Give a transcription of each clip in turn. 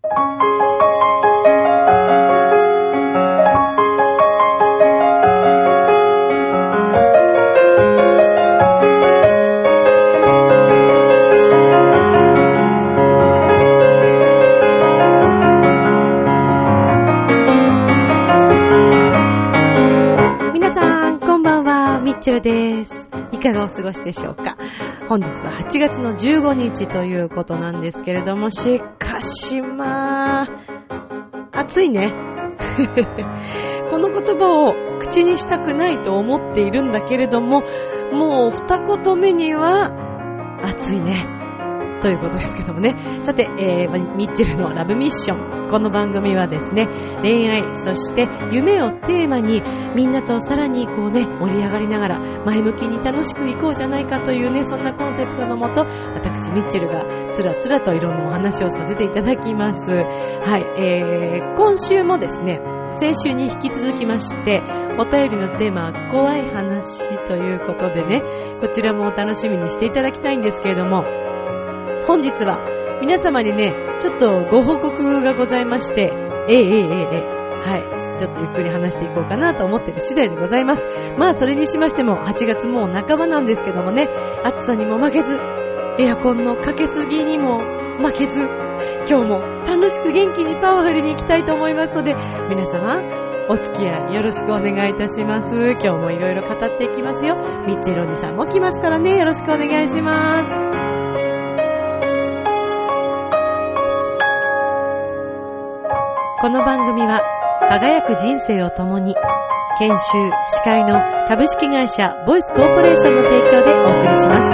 皆さん、こんばんは、ミッチェルです。いかがお過ごしでしょうか本日は8月の15日ということなんですけれども、しかしまあ、暑いね。この言葉を口にしたくないと思っているんだけれども、もう二言目には、暑いね。ということですけどもね。さて、えー、ミッチェルのラブミッション。この番組はですね、恋愛、そして夢をテーマに、みんなとさらにこうね、盛り上がりながら、前向きに楽しくいこうじゃないかというね、そんなコンセプトのもと、私、ミッチェルがつらつらといろんなお話をさせていただきます。はい、えー、今週もですね、先週に引き続きまして、お便りのテーマは怖い話ということでね、こちらもお楽しみにしていただきたいんですけれども、本日は皆様にね、ちょっとご報告がございまして、えええええええはい。ちょっとゆっくり話していこうかなと思ってる次第でございます。まあそれにしましても8月もう半ばなんですけどもね、暑さにも負けず、エアコンのかけすぎにも負けず、今日も楽しく元気にパワフルに行きたいと思いますので、皆様、お付き合いよろしくお願いいたします。今日もいろいろ語っていきますよ。ミッチェロニさんも来ますからね、よろしくお願いします。この番組は輝く人生を共に研修、司会の株式会社ボイスコーポレーションの提供でお送りします。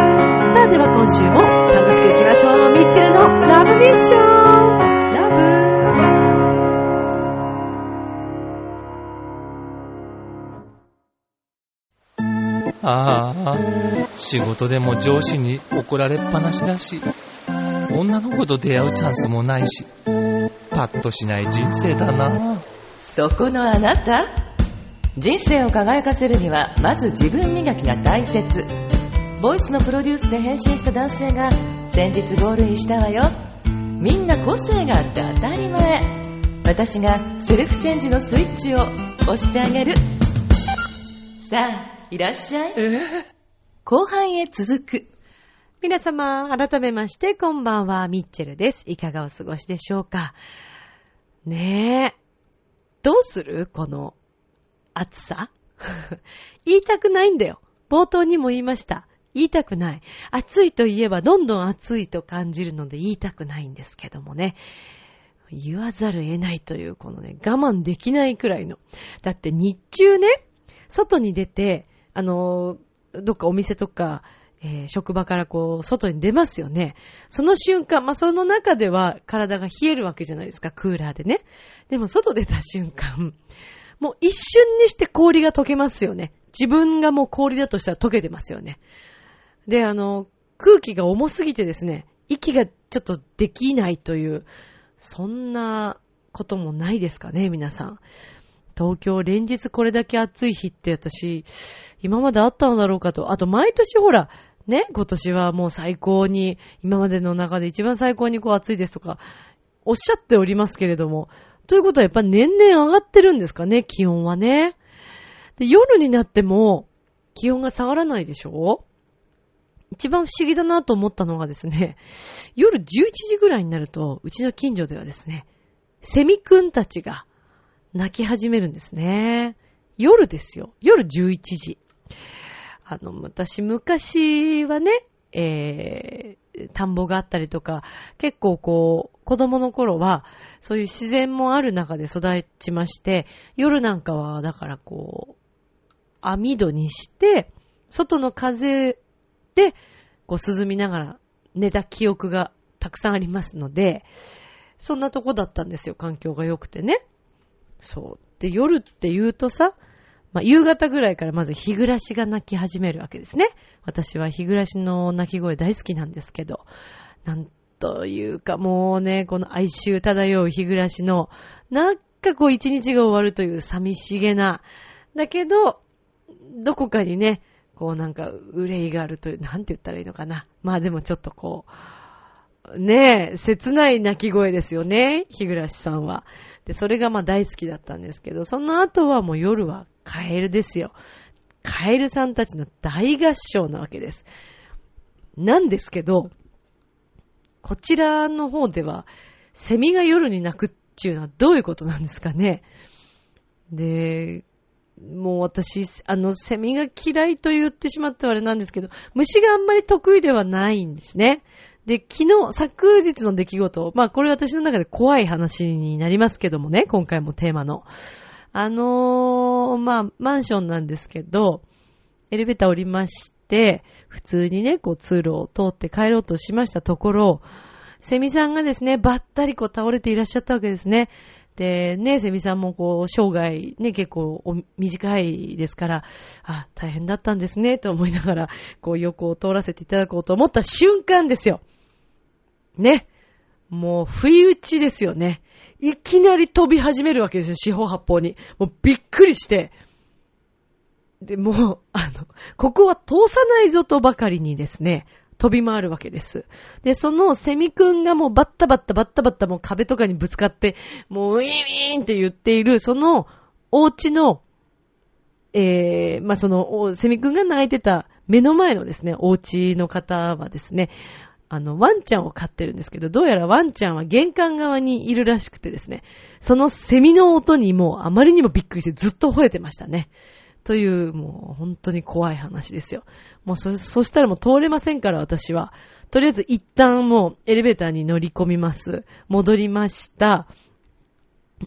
さあでは今週も楽しくいきましょう。ミッチェルのラブミッションラブああ、仕事でも上司に怒られっぱなしだし、女の子と出会うチャンスもないし、パッとしない人生だな。そこのあなた。人生を輝かせるにはまず自分磨きが大切。ボイスのプロデュースで変身した男性が先日ゴールインしたわよ。みんな個性があって当たり前。私がセルフチェンジのスイッチを押してあげる。さあいらっしゃい。後半へ続く。皆様、改めまして、こんばんは、ミッチェルです。いかがお過ごしでしょうか？ねえ。どうする？この、暑さ？言いたくないんだよ。冒頭にも言いました。言いたくない。暑いと言えばどんどん暑いと感じるので言いたくないんですけどもね。言わざる得ないという、このね、我慢できないくらいの。だって日中ね、外に出て、あの、どっかお店とか、えー職場からこう、外に出ますよね。その瞬間、まあ、その中では体が冷えるわけじゃないですか、クーラーでね。でも外出た瞬間、もう一瞬にして氷が溶けますよね。自分がもう氷だとしたら溶けてますよね。で、あの、空気が重すぎてですね、息がちょっとできないという、そんなこともないですかね、皆さん。東京連日これだけ暑い日って私、今まであったのだろうかと。あと毎年ほら、ね、今年はもう最高に、今までの中で一番最高にこう暑いですとか、おっしゃっておりますけれども、ということはやっぱ年々上がってるんですかね、気温はね。で夜になっても気温が下がらないでしょ一番不思議だなと思ったのがですね、夜11時ぐらいになると、うちの近所ではですね、セミくんたちが泣き始めるんですね。夜ですよ。夜11時。あの、私、昔はね、えー、田んぼがあったりとか、結構こう、子供の頃は、そういう自然もある中で育ちまして、夜なんかは、だからこう、網戸にして、外の風で、こう涼みながら寝た記憶がたくさんありますので、そんなとこだったんですよ、環境が良くてね。そう。で、夜って言うとさ、まあ、夕方ぐらいからまず日暮らしが鳴き始めるわけですね。私は日暮らしの鳴き声大好きなんですけど、なんというかもうね、この哀愁漂う日暮らしの、なんかこう一日が終わるという寂しげな、だけど、どこかにね、こうなんか憂いがあるという、なんて言ったらいいのかな。まあでもちょっとこう、ねえ、切ない泣き声ですよね、日暮さんは。で、それがまあ大好きだったんですけど、その後はもう夜はカエルですよ。カエルさんたちの大合唱なわけです。なんですけど、こちらの方では、セミが夜に鳴くっていうのはどういうことなんですかね。で、もう私、あの、セミが嫌いと言ってしまったあれなんですけど、虫があんまり得意ではないんですね。で、昨日、昨日の出来事、まあこれ私の中で怖い話になりますけどもね、今回もテーマの。あのー、まあ、マンションなんですけど、エレベーター降りまして、普通にね、こう通路を通って帰ろうとしましたところ、セミさんがですね、ばったりこう倒れていらっしゃったわけですね。で、ね、セミさんもこう、生涯ね、結構短いですから、あ、大変だったんですね、と思いながら、こう、横を通らせていただこうと思った瞬間ですよ。ね。もう、不意打ちですよね。いきなり飛び始めるわけですよ、四方八方に。もう、びっくりして。で、もう、あの、ここは通さないぞとばかりにですね、飛び回るわけです。で、そのセミくんがもうバッタバッタバッタバッタもう壁とかにぶつかって、もうウィーンって言っている、そのお家の、えー、まあ、その、セミくんが泣いてた目の前のですね、お家の方はですね、あの、ワンちゃんを飼ってるんですけど、どうやらワンちゃんは玄関側にいるらしくてですね、そのセミの音にもうあまりにもびっくりしてずっと吠えてましたね。という、もう本当に怖い話ですよ。もうそ、そしたらもう通れませんから、私は。とりあえず一旦もうエレベーターに乗り込みます。戻りました。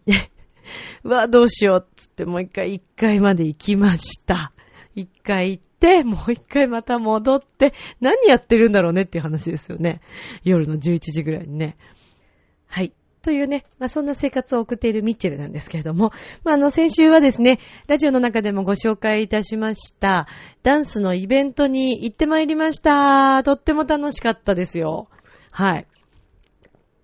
うわ、どうしようっつってもう一回一階まで行きました。一回行、もう一回また戻って、何やってるんだろうねっていう話ですよね。夜の11時ぐらいにね。はい。というね、まあ、そんな生活を送っているミッチェルなんですけれども、まあ、あの、先週はですね、ラジオの中でもご紹介いたしました、ダンスのイベントに行ってまいりました。とっても楽しかったですよ。はい。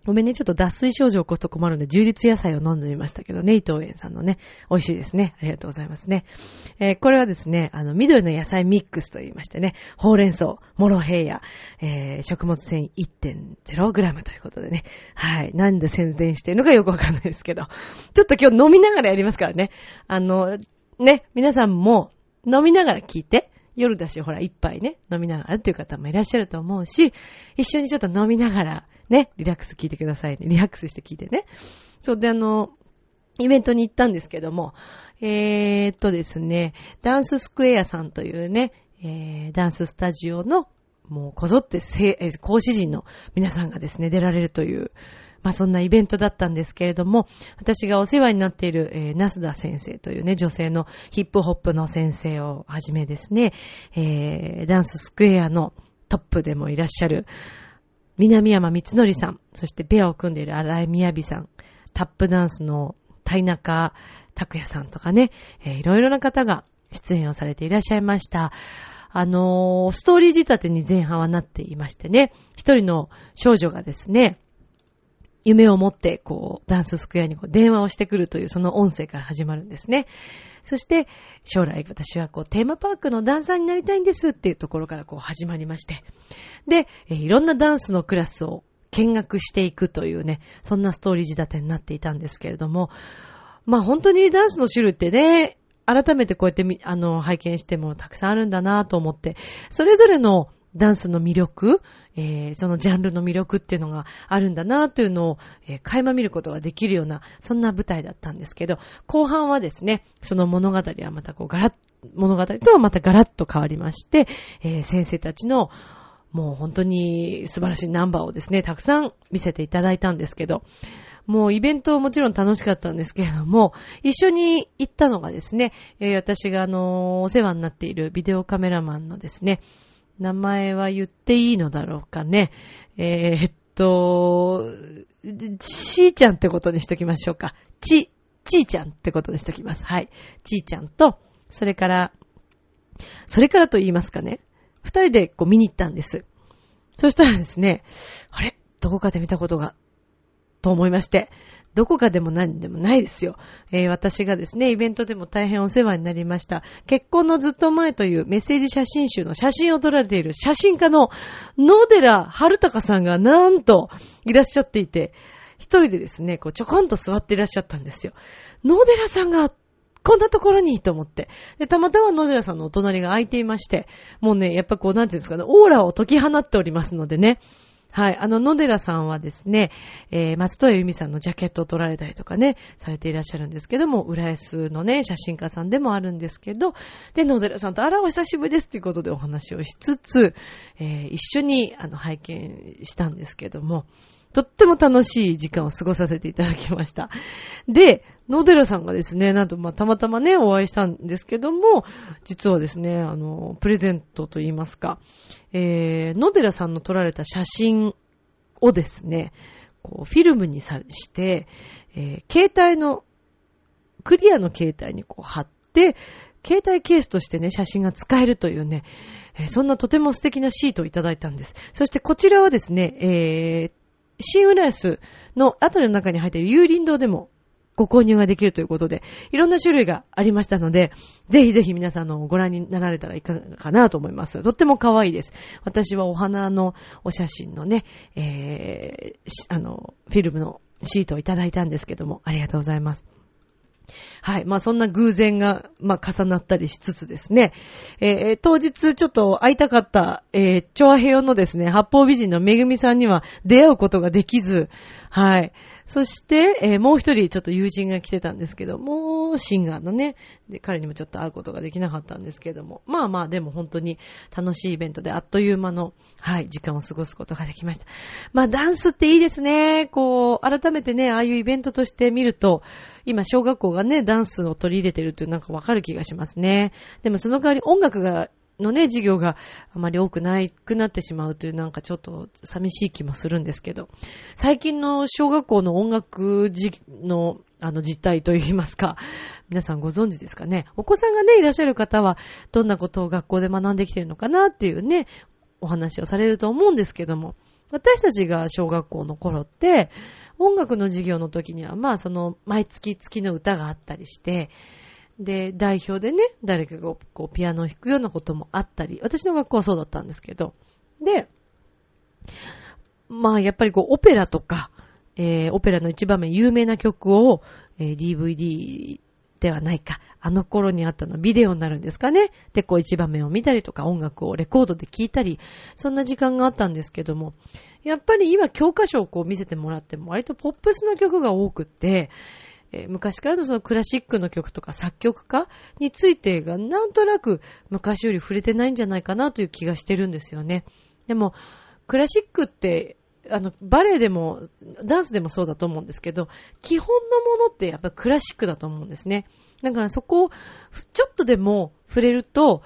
ごめんね、ちょっと脱水症状起こすと困るんで、充実野菜を飲んでみましたけどね、伊藤園さんのね、美味しいですね。ありがとうございますね。えー、これはですね、あの、緑の野菜ミックスと言いましてね、ほうれん草、モロヘイヤ、えー、食物繊維 1.0g ということでね、はい。なんで宣伝してるのかよくわかんないですけど、ちょっと今日飲みながらやりますからね。あの、ね、皆さんも飲みながら聞いて、夜だし、ほら、一杯ね、飲みながらっていう方もいらっしゃると思うし、一緒にちょっと飲みながら、ね、リラックス聞いてくださいね。リラックスして聞いてね。そうで、あの、イベントに行ったんですけども、えー、っとですね、ダンススクエアさんというね、えー、ダンススタジオの、もうこぞって講師陣の皆さんがですね、出られるという、まあそんなイベントだったんですけれども、私がお世話になっている、えー、ナスダ先生というね、女性のヒップホップの先生をはじめですね、えー、ダンススクエアのトップでもいらっしゃる、南山光則さん、そしてペアを組んでいる荒井みやびさん、タップダンスの田中拓也さんとかね、えー、いろいろな方が出演をされていらっしゃいました。あのー、ストーリー仕立てに前半はなっていましてね、一人の少女がですね、夢を持って、こう、ダンススクエアにこう電話をしてくるというその音声から始まるんですね。そして、将来私はこう、テーマパークのダンサーになりたいんですっていうところからこう始まりまして。で、いろんなダンスのクラスを見学していくというね、そんなストーリー仕立てになっていたんですけれども、まあ本当にダンスの種類ってね、改めてこうやってあの、拝見してもたくさんあるんだなと思って、それぞれのダンスの魅力、えー、そのジャンルの魅力っていうのがあるんだなというのを、えー、垣間見ることができるような、そんな舞台だったんですけど、後半はですね、その物語はまたこうガラッ、物語とはまたガラッと変わりまして、えー、先生たちのもう本当に素晴らしいナンバーをですね、たくさん見せていただいたんですけど、もうイベントもちろん楽しかったんですけれども、一緒に行ったのがですね、私があの、お世話になっているビデオカメラマンのですね、名前は言っていいのだろうかね。えー、っと、ちーちゃんってことにしときましょうか。ち、ちーちゃんってことにしときます。はい。ちーちゃんと、それから、それからと言いますかね。二人でこう見に行ったんです。そしたらですね、あれ？どこかで見たことが、と思いまして。どこかでも何でもないですよ。えー、私がですね、イベントでも大変お世話になりました。結婚のずっと前というメッセージ写真集の写真を撮られている写真家の野寺春隆さんがなんといらっしゃっていて、一人でですね、こうちょこんと座っていらっしゃったんですよ。野寺さんがこんなところにと思って。で、たまたま野寺さんのお隣が空いていまして、もうね、やっぱこう、なんていうんですかね、オーラを解き放っておりますのでね。はい。あの、野寺さんはですね、えー、松戸由美さんのジャケットを撮られたりとかね、されていらっしゃるんですけども、浦安のね、写真家さんでもあるんですけど、で、野寺さんと、あら、お久しぶりですっていうことでお話をしつつ、えー、一緒に、あの、拝見したんですけども、とっても楽しい時間を過ごさせていただきました。で、野寺さんがですね、なんと、まあ、たまたまね、お会いしたんですけども、実はですね、あの、プレゼントと言いますか、えー、野寺さんの撮られた写真をですね、こう、フィルムにさして、えー、携帯の、クリアの携帯にこう貼って、携帯ケースとしてね、写真が使えるというね、えー、そんなとても素敵なシートをいただいたんです。そしてこちらはですね、えー、新浦安の後の中に入っている有林堂でもご購入ができるということで、いろんな種類がありましたので、ぜひぜひ皆さんのご覧になられたらいかがかなと思います。とっても可愛いです。私はお花のお写真のね、えー、あの、フィルムのシートをいただいたんですけども、ありがとうございます。はい。まあそんな偶然が、まあ重なったりしつつですね、えー、当日ちょっと会いたかった、えー、チョアヘヨのですね、八方美人のめぐみさんには出会うことができず、はい。そして、えー、もう一人ちょっと友人が来てたんですけども、シンガーのね、で、彼にもちょっと会うことができなかったんですけども、まあまあでも本当に楽しいイベントであっという間の、はい、時間を過ごすことができました。まあダンスっていいですね。こう、改めてね、ああいうイベントとして見ると、今小学校がね、ダンスを取り入れてるっていうなんかわかる気がしますね。でもその代わり音楽がのね、授業があまり多くなくなってしまうというなんかちょっと寂しい気もするんですけど、最近の小学校の音楽のあの実態といいますか、皆さんご存知ですかね？お子さんがね、いらっしゃる方は、どんなことを学校で学んできてるのかなっていうね、お話をされると思うんですけども、私たちが小学校の頃って、音楽の授業の時には、まあその、毎月月の歌があったりして、で、代表でね、誰かがこうピアノを弾くようなこともあったり、私の学校はそうだったんですけど、で、まあやっぱりこうオペラとか、えー、オペラの一番目有名な曲を、えー、DVD ではないか。あの頃にあったのビデオになるんですかね。で、こう一番目を見たりとか音楽をレコードで聴いたり、そんな時間があったんですけども、やっぱり今教科書をこう見せてもらっても割とポップスの曲が多くって、えー、昔からのそのクラシックの曲とか作曲家についてがなんとなく昔より触れてないんじゃないかなという気がしてるんですよね。でも、クラシックって、あの、バレエでも、ダンスでもそうだと思うんですけど、基本のものってやっぱクラシックだと思うんですね。だからそこを、ちょっとでも触れると、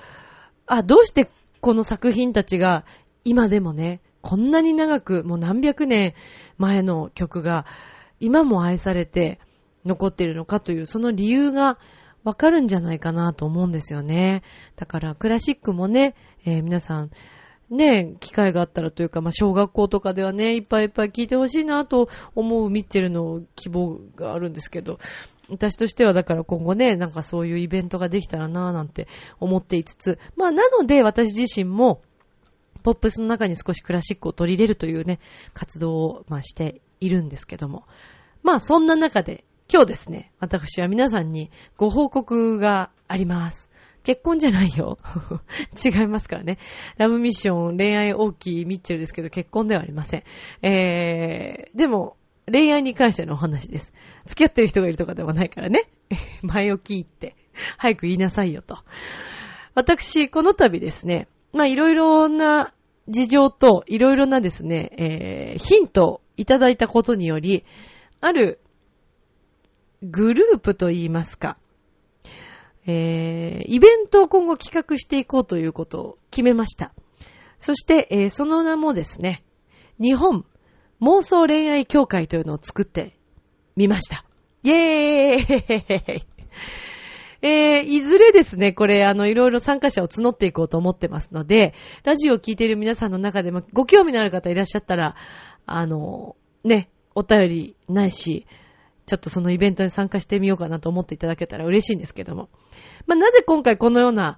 あ、どうしてこの作品たちが今でもね、こんなに長く、もう何百年前の曲が今も愛されて、残ってるのかという、その理由がわかるんじゃないかなと思うんですよね。だから、クラシックもね、えー、皆さん、ね、機会があったらというか、まあ、小学校とかではね、いっぱいいっぱい聞いてほしいなと思うミッチェルの希望があるんですけど、私としてはだから今後ね、なんかそういうイベントができたらなぁなんて思っていつつ、まあなので私自身も、ポップスの中に少しクラシックを取り入れるというね、活動を、まあ、しているんですけども。まあそんな中で、今日ですね、私は皆さんにご報告があります。結婚じゃないよ。違いますからね。ラブミッション、恋愛大きいミッチェルですけど、結婚ではありません。えー、でも、恋愛に関してのお話です。付き合ってる人がいるとかではないからね。前置きって、早く言いなさいよと。私、この度ですね、まあ、いろいろな事情と、いろいろなですね、えー、ヒントをいただいたことにより、あるグループと言いますか、えー、イベントを今後企画していこうということを決めました。そして、えー、その名もですね、日本妄想恋愛協会というのを作ってみました。イェーイ えー、いずれですね、これ、あの、いろいろ参加者を募っていこうと思ってますので、ラジオを聞いている皆さんの中でもご興味のある方いらっしゃったら、あの、ね、お便りないし、ちょっとそのイベントに参加してみようかなと思っていただけたら嬉しいんですけども。まあ、なぜ今回このような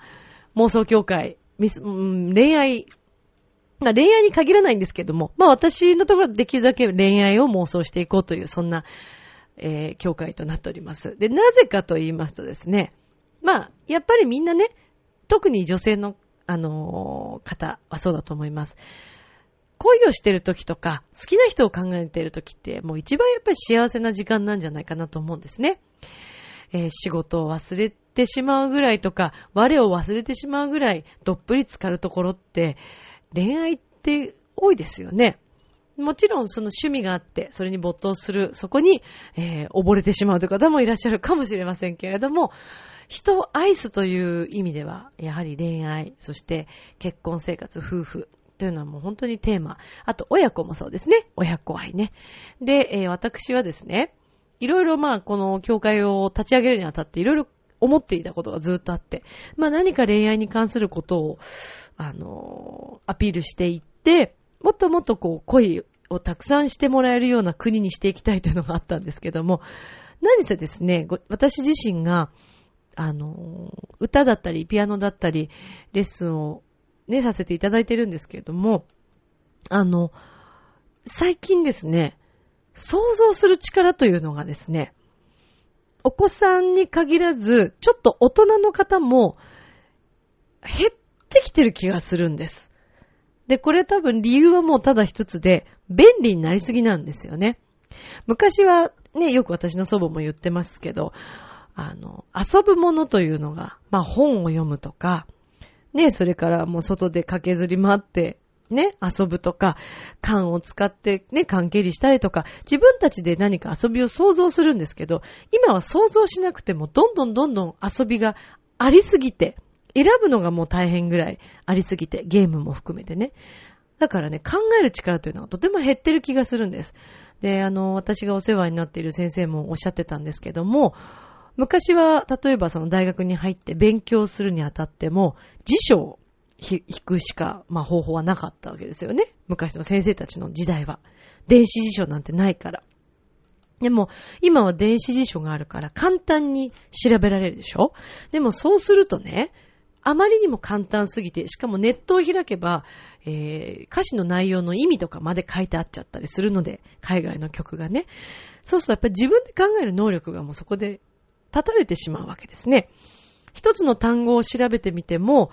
妄想協会、ミス、うん、恋愛、まあ、恋愛に限らないんですけども、まあ、私のところでできるだけ恋愛を妄想していこうという、そんな、えー、協会となっております。で、なぜかと言いますとですね、まあ、やっぱりみんなね、特に女性の、あのー、方はそうだと思います。恋をしてる時とか、好きな人を考えてる時って、もう一番やっぱり幸せな時間なんじゃないかなと思うんですね。えー、仕事を忘れてしまうぐらいとか、我を忘れてしまうぐらい、どっぷり浸かるところって、恋愛って多いですよね。もちろんその趣味があって、それに没頭する、そこに、えー、溺れてしまうという方もいらっしゃるかもしれませんけれども、人を愛すという意味では、やはり恋愛、そして結婚生活、夫婦、というのはもう本当にテーマ。あと、親子もそうですね。親子愛ね。で、えー、私はですね、いろいろまあ、この教会を立ち上げるにあたっていろいろ思っていたことがずっとあって、まあ何か恋愛に関することを、あのー、アピールしていって、もっともっとこう、恋をたくさんしてもらえるような国にしていきたいというのがあったんですけども、何せですね、私自身が、あの、歌だったり、ピアノだったり、レッスンをね、させていただいてるんですけれども、あの、最近ですね、想像する力というのがですね、お子さんに限らず、ちょっと大人の方も減ってきてる気がするんです。で、これ多分理由はもうただ一つで、便利になりすぎなんですよね。昔はね、よく私の祖母も言ってますけど、あの、遊ぶものというのが、まあ本を読むとか、ね、それからもう外で駆けずり回って、ね、遊ぶとか、缶を使ってね、缶蹴りしたりとか、自分たちで何か遊びを想像するんですけど、今は想像しなくても、どんどんどんどん遊びがありすぎて、選ぶのがもう大変ぐらいありすぎて、ゲームも含めてね。だからね、考える力というのはとても減ってる気がするんです。で、あの、私がお世話になっている先生もおっしゃってたんですけども、昔は、例えばその大学に入って勉強するにあたっても、辞書を引くしか、まあ方法はなかったわけですよね。昔の先生たちの時代は。電子辞書なんてないから。でも、今は電子辞書があるから簡単に調べられるでしょ？でもそうするとね、あまりにも簡単すぎて、しかもネットを開けば、えー、歌詞の内容の意味とかまで書いてあっちゃったりするので、海外の曲がね。そうするとやっぱり自分で考える能力がもうそこで立たれてしまうわけですね。一つの単語を調べてみても、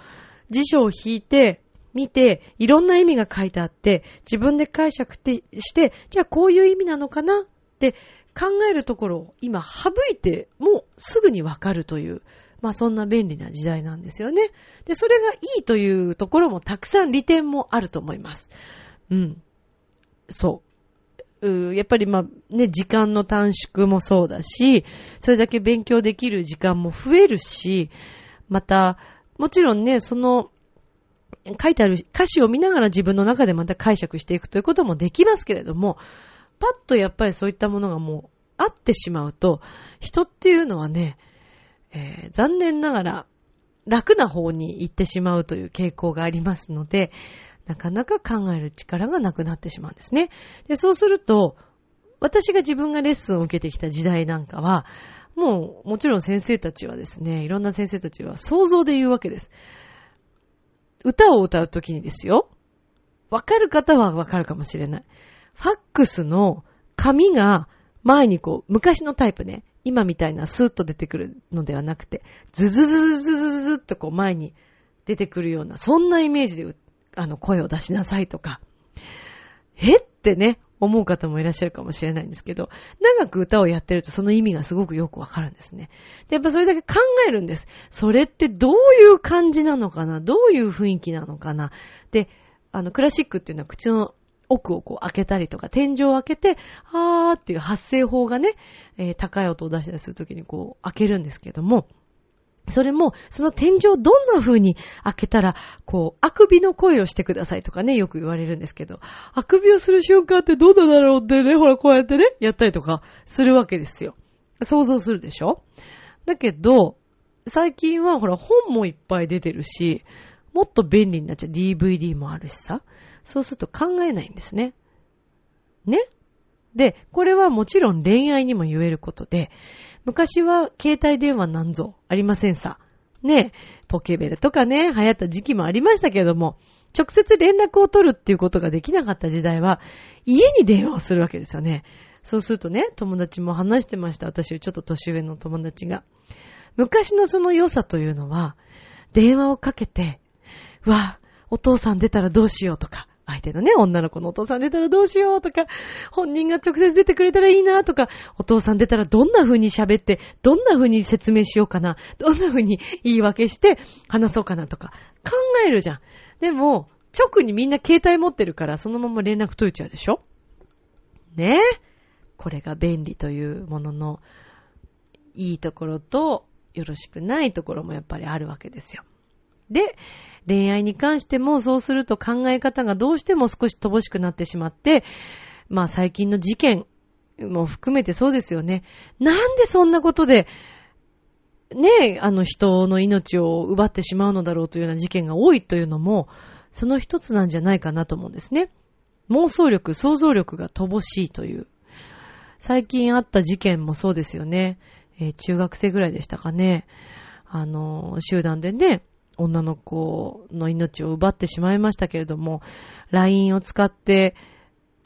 辞書を引いて、見て、いろんな意味が書いてあって、自分で解釈して、じゃあこういう意味なのかなって考えるところを今省いて、もうすぐにわかるという、まあそんな便利な時代なんですよね。で、それがいいというところもたくさん利点もあると思います。うん。そう。やっぱりまあね、時間の短縮もそうだし、それだけ勉強できる時間も増えるし、また、もちろんね、その、書いてある歌詞を見ながら自分の中でまた解釈していくということもできますけれども、パッとやっぱりそういったものがもうあってしまうと、人っていうのはね、えー、残念ながら楽な方に行ってしまうという傾向がありますので、なかなか考える力がなくなってしまうんですね。で、そうすると、私が自分がレッスンを受けてきた時代なんかは、もう、もちろん先生たちはですね、いろんな先生たちは想像で言うわけです。歌を歌うときにですよ。わかる方はわかるかもしれない。ファックスの紙が前にこう、昔のタイプね、今みたいなスーッと出てくるのではなくて、ズズズズズズズッとこう前に出てくるような、そんなイメージで歌あの、声を出しなさいとか、え？ってね、思う方もいらっしゃるかもしれないんですけど、長く歌をやってるとその意味がすごくよくわかるんですね。で、やっぱそれだけ考えるんです。それってどういう感じなのかな？どういう雰囲気なのかな？で、あの、クラシックっていうのは口の奥をこう開けたりとか、天井を開けて、あーっていう発声法がね、えー、高い音を出したりするときにこう開けるんですけども、それも、その天井どんな風に開けたら、こう、あくびの声をしてくださいとかね、よく言われるんですけど、あくびをする瞬間ってどうなんだろうってね、ほら、こうやってね、やったりとかするわけですよ。想像するでしょ？だけど、最近はほら、本もいっぱい出てるし、もっと便利になっちゃう DVD もあるしさ、そうすると考えないんですね。ね？で、これはもちろん恋愛にも言えることで、昔は携帯電話なんぞありませんさ。ね、ポケベルとかね、流行った時期もありましたけれども、直接連絡を取るっていうことができなかった時代は、家に電話をするわけですよね。そうするとね、友達も話してました。私、ちょっと年上の友達が。昔のその良さというのは、電話をかけて、うわ、お父さん出たらどうしようとか、相手のね、女の子のお父さん出たらどうしようとか、本人が直接出てくれたらいいなとか、お父さん出たらどんな風に喋って、どんな風に説明しようかな、どんな風に言い訳して話そうかなとか、考えるじゃん。でも、直にみんな携帯持ってるから、そのまま連絡取れちゃうでしょ？ね？え。これが便利というものの、いいところと、よろしくないところもやっぱりあるわけですよ。で、恋愛に関してもそうすると考え方がどうしても少し乏しくなってしまって、まあ最近の事件も含めてそうですよね。なんでそんなことで、ねえ、あの人の命を奪ってしまうのだろうというような事件が多いというのも、その一つなんじゃないかなと思うんですね。妄想力、想像力が乏しいという。最近あった事件もそうですよね。えー、中学生ぐらいでしたかね。あの、集団でね、女の子の命を奪ってしまいましたけれども、LINE を使って、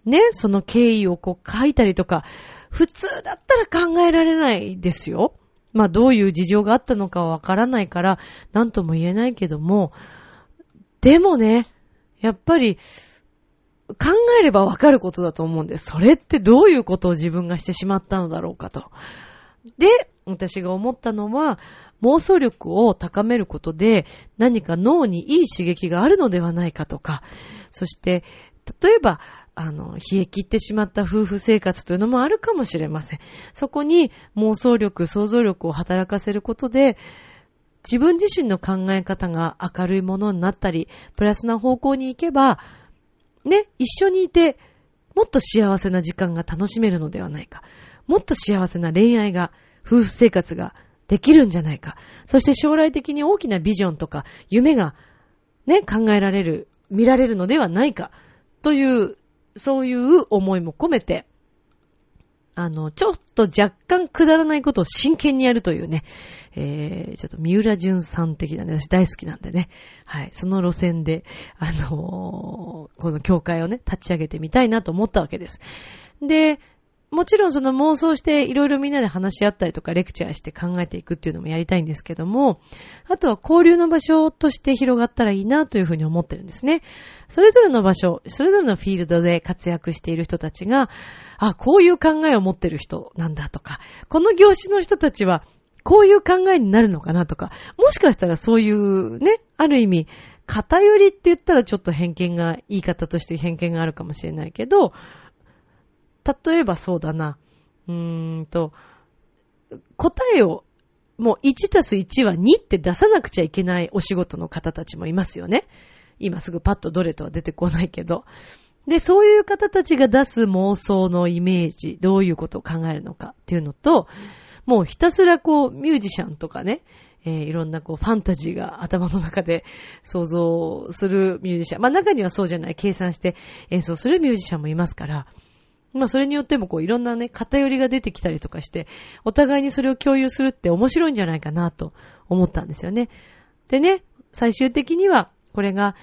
ね、その経緯をこう書いたりとか、普通だったら考えられないですよ。まあどういう事情があったのかわからないから、なんとも言えないけども、でもね、やっぱり、考えればわかることだと思うんです。それってどういうことを自分がしてしまったのだろうかと。で、私が思ったのは、妄想力を高めることで何か脳にいい刺激があるのではないかとか、そして、例えば、あの、冷え切ってしまった夫婦生活というのもあるかもしれません。そこに妄想力、想像力を働かせることで、自分自身の考え方が明るいものになったり、プラスな方向に行けば、ね、一緒にいて、もっと幸せな時間が楽しめるのではないか。もっと幸せな恋愛が、夫婦生活ができるんじゃないか。そして将来的に大きなビジョンとか夢がね、考えられる、見られるのではないか。という、そういう思いも込めて、あの、ちょっと若干くだらないことを真剣にやるというね、えー、ちょっと三浦淳さん的なね、私大好きなんでね、はい、その路線で、あのー、この教会をね、立ち上げてみたいなと思ったわけです。で、もちろんその妄想していろいろみんなで話し合ったりとかレクチャーして考えていくっていうのもやりたいんですけども、あとは交流の場所として広がったらいいなというふうに思ってるんですね。それぞれの場所、それぞれのフィールドで活躍している人たちが、あ、こういう考えを持ってる人なんだとか、この業種の人たちはこういう考えになるのかなとか、もしかしたらそういうね、ある意味、偏りって言ったらちょっと偏見が、言い方として偏見があるかもしれないけど、例えばそうだな。うーんと、答えを、もう1たす1は2って出さなくちゃいけないお仕事の方たちもいますよね。今すぐパッとどれとは出てこないけど。で、そういう方たちが出す妄想のイメージ、どういうことを考えるのかっていうのと、もうひたすらこう、ミュージシャンとかね、えー、いろんなこう、ファンタジーが頭の中で想像するミュージシャン。まあ中にはそうじゃない、計算して演奏するミュージシャンもいますから、まあそれによってもこういろんなね、偏りが出てきたりとかして、お互いにそれを共有するって面白いんじゃないかなと思ったんですよね。でね、最終的にはこれが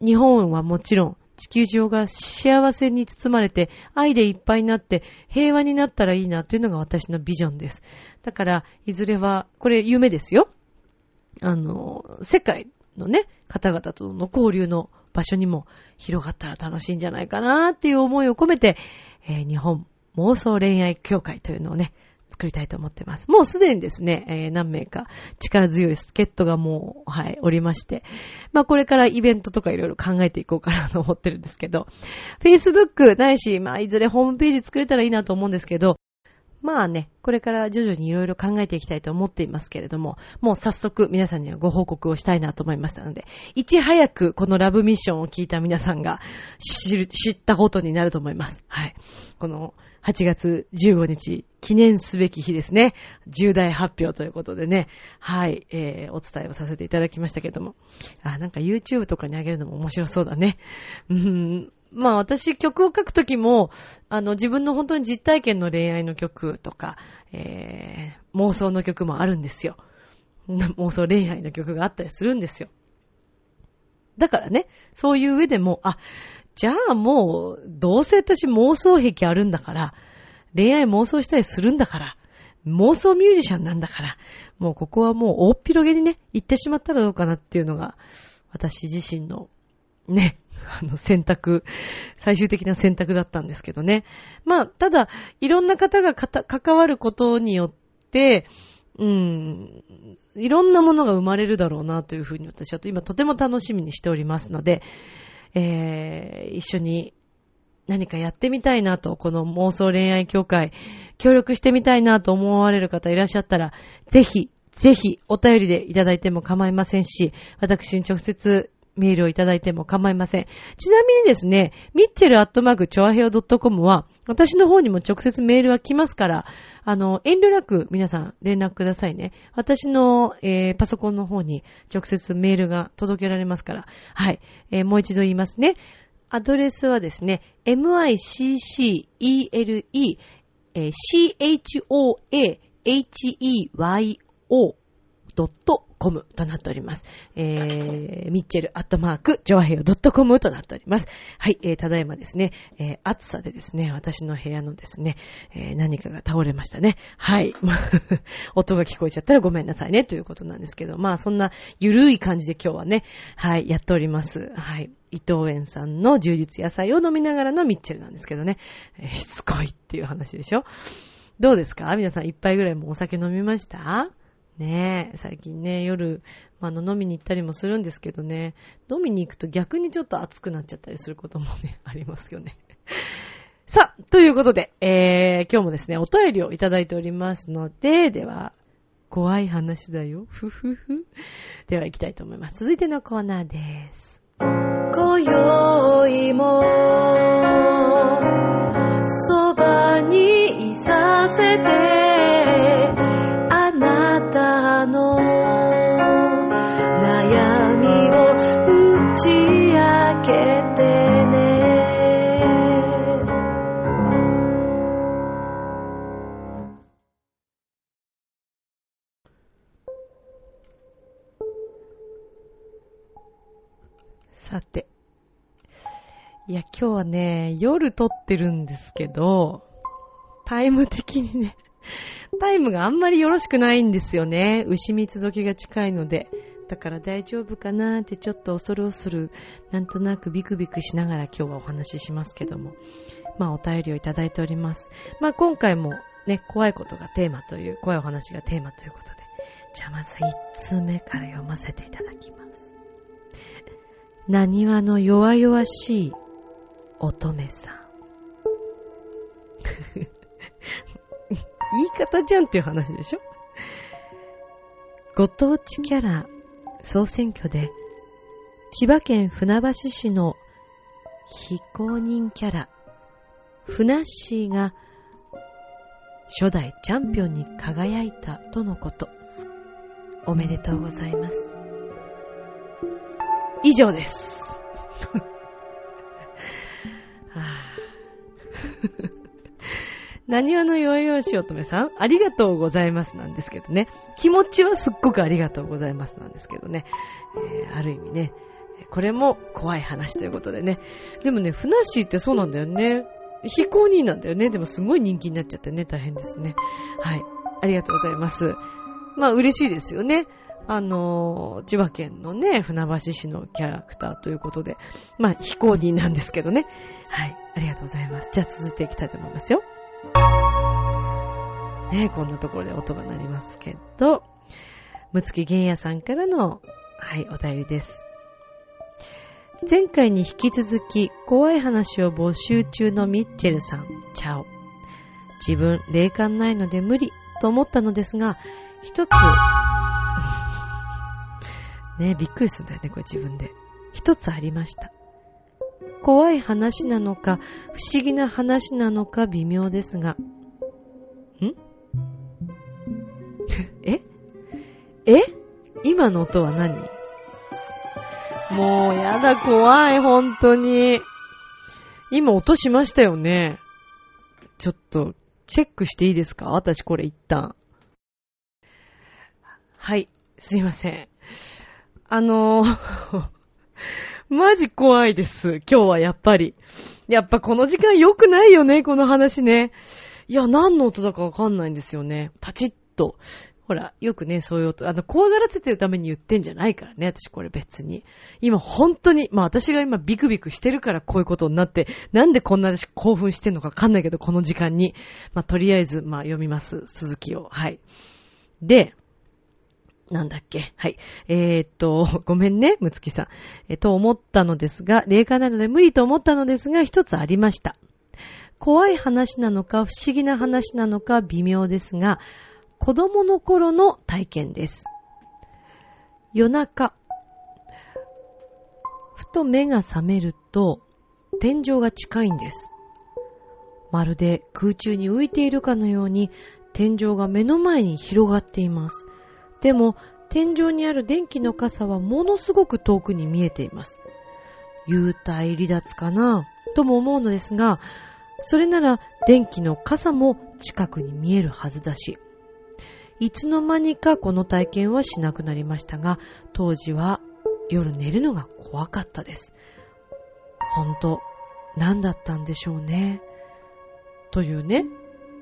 日本はもちろん地球上が幸せに包まれて愛でいっぱいになって平和になったらいいなというのが私のビジョンです。だからいずれは、これ夢ですよ。あの、世界のね、方々との交流の場所にも広がったら楽しいんじゃないかなっていう思いを込めて、えー、日本妄想恋愛協会というのをね、作りたいと思ってます。もうすでにですね、えー、何名か力強い助っ人がもう、はい、おりまして、まあこれからイベントとかいろいろ考えていこうかなと思ってるんですけど、Facebook ないし、まあいずれホームページ作れたらいいなと思うんですけど、まあね、これから徐々にいろいろ考えていきたいと思っていますけれども、もう早速皆さんにはご報告をしたいなと思いましたので、いち早くこのラブミッションを聞いた皆さんが知る、知ったことになると思います。はい。この8月15日、記念すべき日ですね。重大発表ということでね。はい、えー、お伝えをさせていただきましたけれども。あ、なんか YouTube とかにあげるのも面白そうだね。うん、まあ私曲を書くときも、あの自分の本当に実体験の恋愛の曲とか、えー、妄想の曲もあるんですよ。妄想恋愛の曲があったりするんですよ。だからね、そういう上でも、あ、じゃあもう、どうせ私妄想癖あるんだから、恋愛妄想したりするんだから、妄想ミュージシャンなんだから、もうここはもう大っ広げにね、行ってしまったらどうかなっていうのが、私自身の、ね、あの選択、最終的な選択だったんですけどね。まあ、ただ、いろんな方が関わることによって、うん、いろんなものが生まれるだろうなというふうに私は今とても楽しみにしておりますので、えー、一緒に何かやってみたいなと、この妄想恋愛協会、協力してみたいなと思われる方いらっしゃったら、ぜひ、ぜひお便りでいただいても構いませんし、私に直接メールをいただいても構いません。ちなみにですね、ミッチェルアットマークチョアヘオ .com は、私の方にも直接メールは来ますから、あの、遠慮なく皆さん連絡くださいね。私の、えー、パソコンの方に直接メールが届けられますから。はい。えー、もう一度言いますね。アドレスはですね、miceelechoaheyo、choaheyo ドットコムとなっております。えー、ミッチェルアットマーク、ジョアヘヨドットコムとなっております。はい、えー、ただいまですね、えー、暑さでですね、私の部屋のですね、えー、何かが倒れましたね。はい。音が聞こえちゃったらごめんなさいね、ということなんですけど、まあそんなゆるい感じで今日はね、はい、やっております。はい。伊藤園さんの充実野菜を飲みながらのミッチェルなんですけどね、えー、しつこいっていう話でしょ？どうですか？皆さん一杯ぐらいもお酒飲みました？ねえ、最近ね、夜、あの、飲みに行ったりもするんですけどね、飲みに行くと逆にちょっと暑くなっちゃったりすることもね、ありますよね。さあ、ということで、えー、今日もですね、お便りをいただいておりますので、では、怖い話だよ。ふふふ。では行きたいと思います。続いてのコーナーです。今宵も、そばにいさせて、さて。いや、今日はね、夜撮ってるんですけど、タイム的にね、タイムがあんまりよろしくないんですよね。牛蜜時が近いので。だから大丈夫かなってちょっと恐る恐る、なんとなくビクビクしながら今日はお話ししますけども。まあお便りをいただいております。まあ今回もね、怖いことがテーマという、怖いお話がテーマということで。じゃあまず1通目から読ませていただきます。何話の弱々しい乙女さん。言い方じゃんっていう話でしょ？ご当地キャラ総選挙で千葉県船橋市の非公認キャラふなっしーが初代チャンピオンに輝いたとのこと。おめでとうございます。以上です。はあ何話のよいよし乙女さん、ありがとうございますなんですけどね。気持ちはすっごくありがとうございますなんですけどね。えー、ある意味ね、これも怖い話ということでね。でもね、ふなっしーってそうなんだよね。非公認なんだよね。でもすごい人気になっちゃってね、大変ですね。はい。ありがとうございます。まあ嬉しいですよね。あの千葉県のね、船橋市のキャラクターということで、まあ、非公認なんですけどね。はい。ありがとうございます。じゃあ続いていきたいと思いますよ。ねこんなところで音が鳴りますけど、むつきげんやさんからの、はい、お便りです。前回に引き続き、怖い話を募集中のミッチェルさん、チャオ。自分、霊感ないので無理と思ったのですが、一つ、ねびっくりするんだよね、これ自分で。一つありました。怖い話なのか、不思議な話なのか微妙ですが。ん？え？え？今の音は何？もうやだ、怖い、本当に。今音しましたよね。ちょっと、チェックしていいですか？私これ一旦。はい、すいません。あのー マジ怖いです。今日はやっぱり。やっぱこの時間良くないよね、この話ね。いや、何の音だかわかんないんですよね。パチッと。ほら、よくね、そういう音、あの、怖がらせてるために言ってんじゃないからね、私これ別に。今本当に、まあ私が今ビクビクしてるからこういうことになって、なんでこんな私興奮してんのかわかんないけど、この時間に。まあとりあえず、まあ読みます、続きを。はい。で、なんだっけ？はい。えー、っと、ごめんね、むつきさん。えと思ったのですが、霊感なので無理と思ったのですが、一つありました。怖い話なのか、不思議な話なのか、微妙ですが、子供の頃の体験です。夜中、ふと目が覚めると、天井が近いんです。まるで空中に浮いているかのように、天井が目の前に広がっています。でも、天井にある電気の傘はものすごく遠くに見えています。幽体離脱かな？とも思うのですが、それなら電気の傘も近くに見えるはずだし、いつの間にかこの体験はしなくなりましたが、当時は夜寝るのが怖かったです。ほんと、何だったんでしょうね？というね、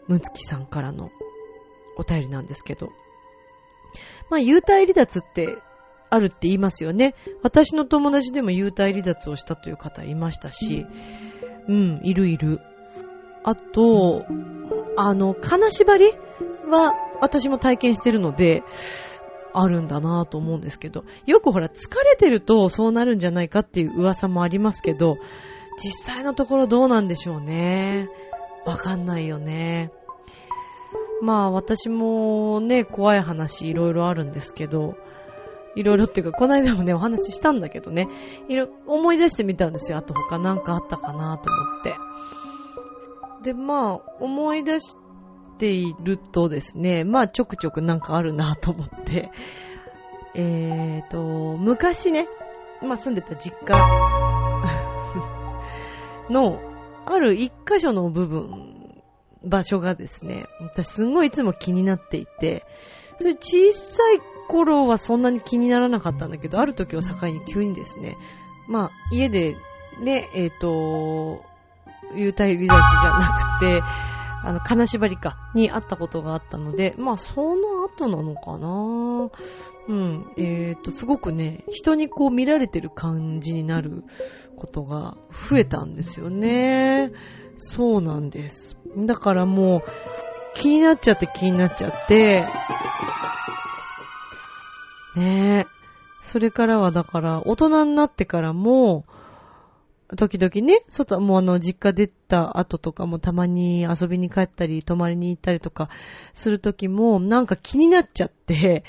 むつきさんからのお便りなんですけど。まあ、幽体離脱ってあるって言いますよね。私の友達でも幽体離脱をしたという方いましたし、うん、いるいる。あと、あの、金縛りは私も体験してるので、あるんだなぁと思うんですけど、よくほら疲れてるとそうなるんじゃないかっていう噂もありますけど、実際のところどうなんでしょうね。わかんないよね。まあ私もね、怖い話いろいろあるんですけど、いろいろっていうか、この間もね、お話ししたんだけどね、いろ、思い出してみたんですよ。あと他なんかあったかなと思って。で、まあ、思い出しているとですね、まあ、ちょくちょくなんかあるなと思って、えーと、昔ね、まあ、住んでた実家の、ある一箇所の部分、場所がですね、私すんごいいつも気になっていて、それ小さい頃はそんなに気にならなかったんだけど、ある時を境に急にですね、まあ、家でね、えっ、ー、と、幽体離脱じゃなくて、あの、金縛りか、に会ったことがあったので、まあ、その後なのかなうん。えっ、ー、と、すごくね、人にこう見られてる感じになることが増えたんですよね。そうなんです。だからもう、気になっちゃって気になっちゃって、ねえ。それからはだから、大人になってからも、時々ね、外、もうあの、実家出た後とかもたまに遊びに帰ったり、泊まりに行ったりとかする時も、なんか気になっちゃって、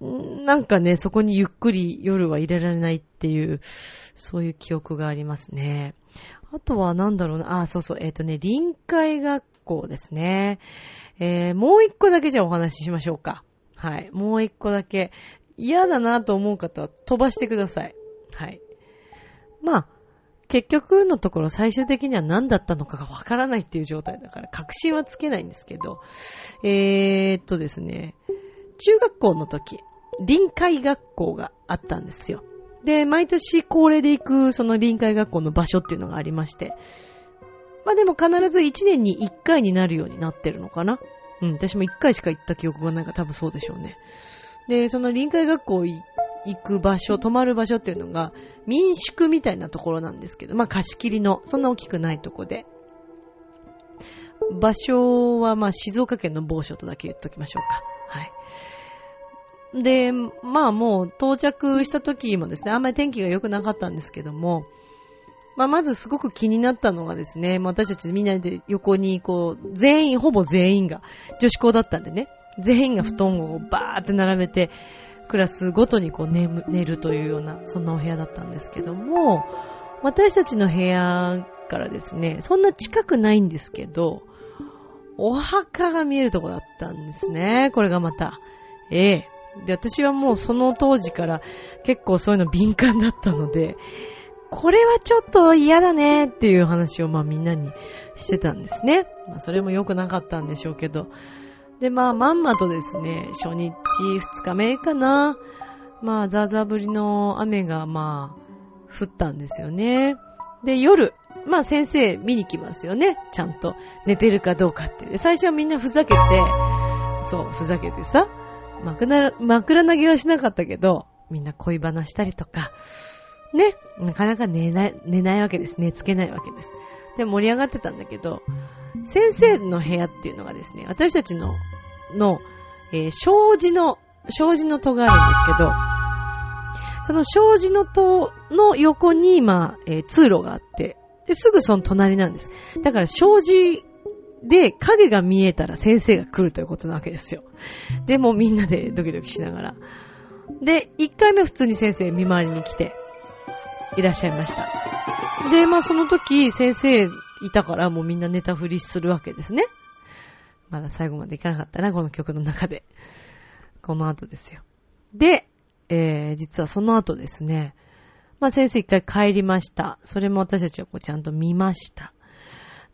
なんかね、そこにゆっくり夜は入れられないっていう、そういう記憶がありますね。あとはなんだろうな、あ、そうそう、えっ、ー、とね、臨海学校ですね。えー、もう一個だけじゃお話ししましょうか。はい。もう一個だけ。嫌だなと思う方は飛ばしてください。はい。まあ、結局のところ最終的には何だったのかがわからないっていう状態だから確信はつけないんですけど、えー、っとですね、中学校の時、臨海学校があったんですよ。で、毎年恒例で行くその臨海学校の場所っていうのがありまして、まあでも必ず1年に1回になるようになってるのかな。うん、私も1回しか行った記憶がないから多分そうでしょうね。で、その臨海学校行く場所、泊まる場所っていうのが民宿みたいなところなんですけど、まあ貸し切りの、そんな大きくないとこで。場所はまあ静岡県の某所とだけ言っときましょうか。はい。で、まあもう到着した時もですね、あんまり天気が良くなかったんですけども、まあまずすごく気になったのがですね、私たちみんなで横にこう、全員、ほぼ全員が女子校だったんでね、全員が布団をバーって並べて、クラスごとにこう寝寝るというような、そんなお部屋だったんですけども、私たちの部屋からですね、そんな近くないんですけど、お墓が見えるとこだったんですね。これがまた。ええで、私はもうその当時から結構そういうの敏感だったので、これはちょっと嫌だねっていう話をまあみんなにしてたんですね。まあそれも良くなかったんでしょうけど。でまあまんまとですね、初日、二日目かな。まあザーザー降りの雨がまあ降ったんですよね。で夜、まあ先生見に来ますよね。ちゃんと寝てるかどうかって。で最初はみんなふざけて、そう、ふざけてさ、枕、枕投げはしなかったけど、みんな恋話したりとか、ね、なかなか寝ない、寝ないわけです。寝つけないわけです。で、盛り上がってたんだけど、先生の部屋っていうのがですね、私たちの、の、えー、障子の、障子の戸があるんですけど、その障子の戸の横に、まあ、えー、通路があって、で、すぐその隣なんです。だから障子で影が見えたら先生が来るということなわけですよ。で、もうみんなでドキドキしながら。で、1回目普通に先生見回りに来て、いらっしゃいました。で、まあその時、先生いたからもうみんなネタ振りするわけですね。まだ最後までいかなかったな、この曲の中で。この後ですよ。で、えー、実はその後ですね、まあ先生一回帰りました。それも私たちはこうちゃんと見ました。